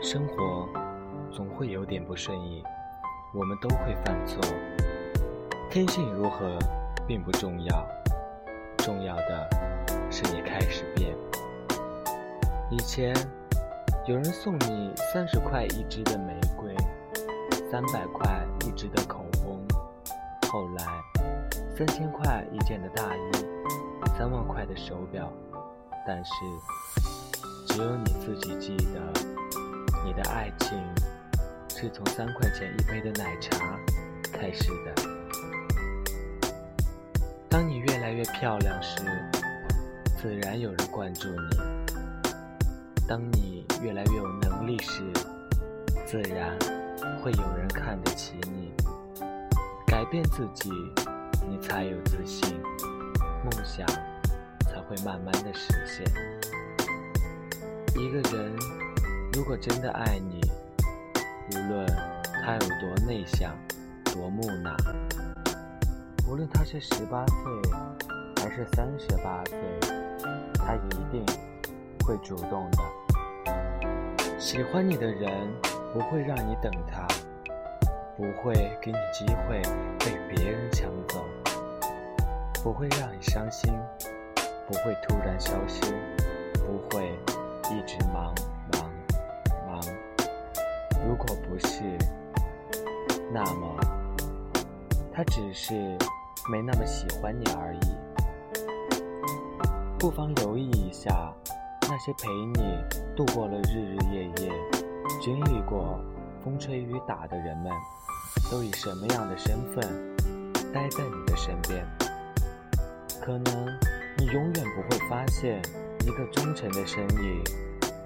生活总会有点不顺意，我们都会犯错。天性如何并不重要，重要的是你开始变。以前有人送你三十块一支的玫瑰，三百块一支的口红，后来三千块一件的大衣，三万块的手表，但是只有你自己记得，你的爱情是从三块钱一杯的奶茶开始的。当你越来越漂亮时，自然有人关注你；当你越来越有能力时，自然会有人看得起你。改变自己，你才有自信，梦想才会慢慢的实现。一个人如果真的爱你，无论他有多内向，多木讷。无论他是十八岁还是三十八岁，他一定会主动的。喜欢你的人不会让你等他，不会给你机会被别人抢走，不会让你伤心，不会突然消失，是，那么他只是。没那么喜欢你而已，不妨留意一下那些陪你度过了日日夜夜、经历过风吹雨打的人们，都以什么样的身份待在你的身边？可能你永远不会发现一个忠诚的身影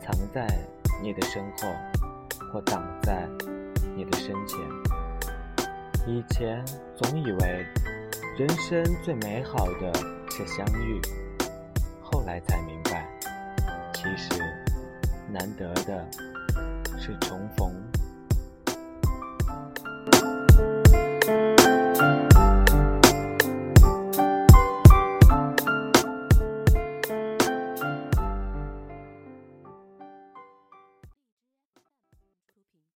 藏在你的身后，或挡在你的深浅。以前总以为。人生最美好的是相遇，后来才明白，其实难得的是重逢。